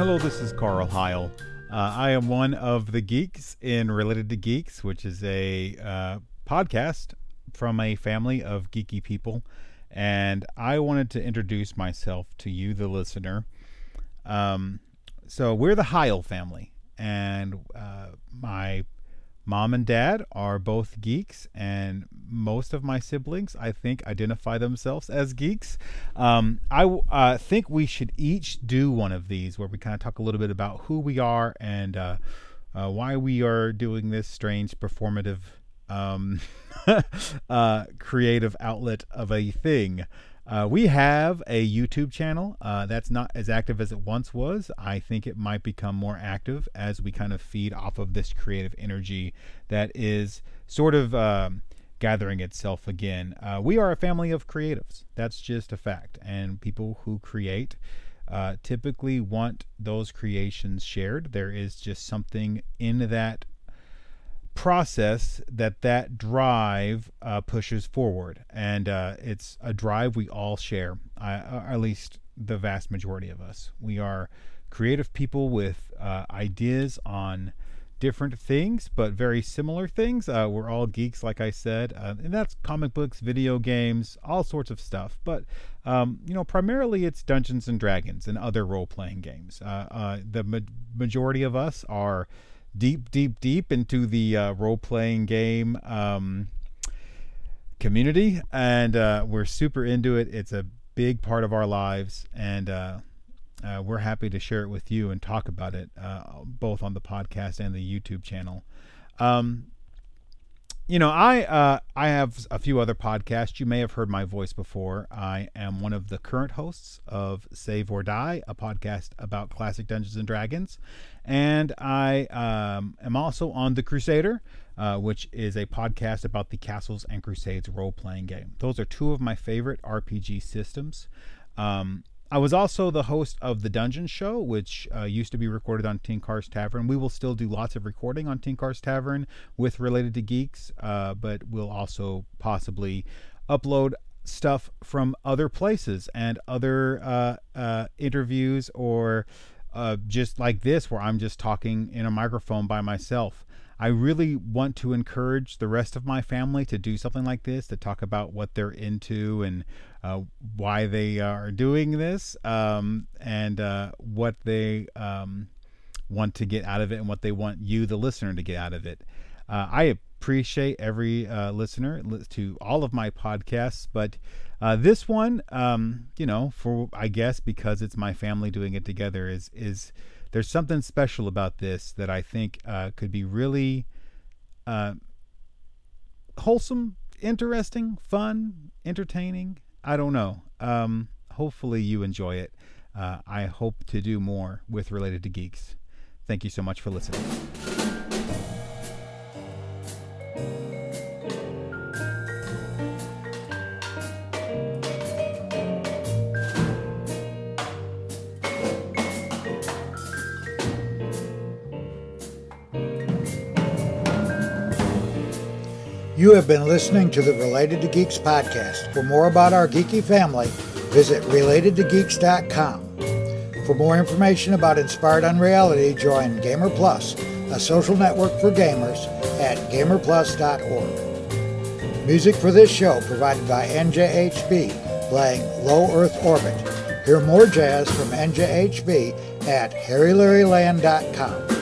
Hello, this is Carl Heil. Uh, I am one of the geeks in Related to Geeks, which is a uh, podcast from a family of geeky people. And I wanted to introduce myself to you, the listener. Um, so, we're the Heil family, and uh, my mom and dad are both geeks, and most of my siblings, I think, identify themselves as geeks. Um, I uh, think we should each do one of these where we kind of talk a little bit about who we are and uh, uh, why we are doing this strange performative um, uh, creative outlet of a thing. Uh, we have a YouTube channel uh, that's not as active as it once was. I think it might become more active as we kind of feed off of this creative energy that is sort of um, gathering itself again. Uh, we are a family of creatives. That's just a fact. And people who create uh, typically want those creations shared. There is just something in that process that that drive uh, pushes forward. And uh, it's a drive we all share uh, at least the vast majority of us. We are creative people with uh, ideas on different things but very similar things. Uh, we're all geeks like i said uh, and that's comic books video games all sorts of stuff. But um, you know primarily it's dungeons and dragons and other role-playing games. The ma- majority of us are deep, deep, deep into the uh, role playing game um, community, and uh, we're super into it. It's a big part of our lives, and uh, uh we're happy to share it with you and talk about it uh, both on the podcast and the YouTube channel. Um, you know, I uh, I have a few other podcasts. You may have heard my voice before. I am one of the current hosts of Save or Die, a podcast about classic Dungeons and Dragons, and I um, am also on The Crusader, uh, which is a podcast about the Castles and Crusades role playing game. Those are two of my favorite RPG systems. Um, I was also the host of the Dungeon Show, which uh, used to be recorded on Tenkar's Tavern. We will still do lots of recording on Tenkar's Tavern with Related to Geeks, uh, but we'll also possibly upload stuff from other places and other uh, uh interviews or uh, just like this, where I'm just talking in a microphone by myself. I really want to encourage the rest of my family to do something like this, to talk about what they're into and uh, why they are doing this, um, and uh, what they um, want to get out of it, and what they want you, the listener, to get out of it. Uh, I appreciate every uh, listener to all of my podcasts, but uh, this one, um, you know, for I guess because it's my family doing it together, is is there's something special about this that I think uh, could be really uh, wholesome, interesting, fun, entertaining. I don't know. Um, hopefully, you enjoy it. Uh, I hope to do more with Related to Geeks. Thank you so much for listening. You have been listening to the Related to Geeks podcast. For more about our geeky family, visit relatedtogeeks.com. For more information about Inspired Unreality, join Gamer Plus, a social network for gamers, at gamerplus.org. Music for this show provided by NJHB, playing Low Earth Orbit. Hear more jazz from NJHB at harrylarryland.com.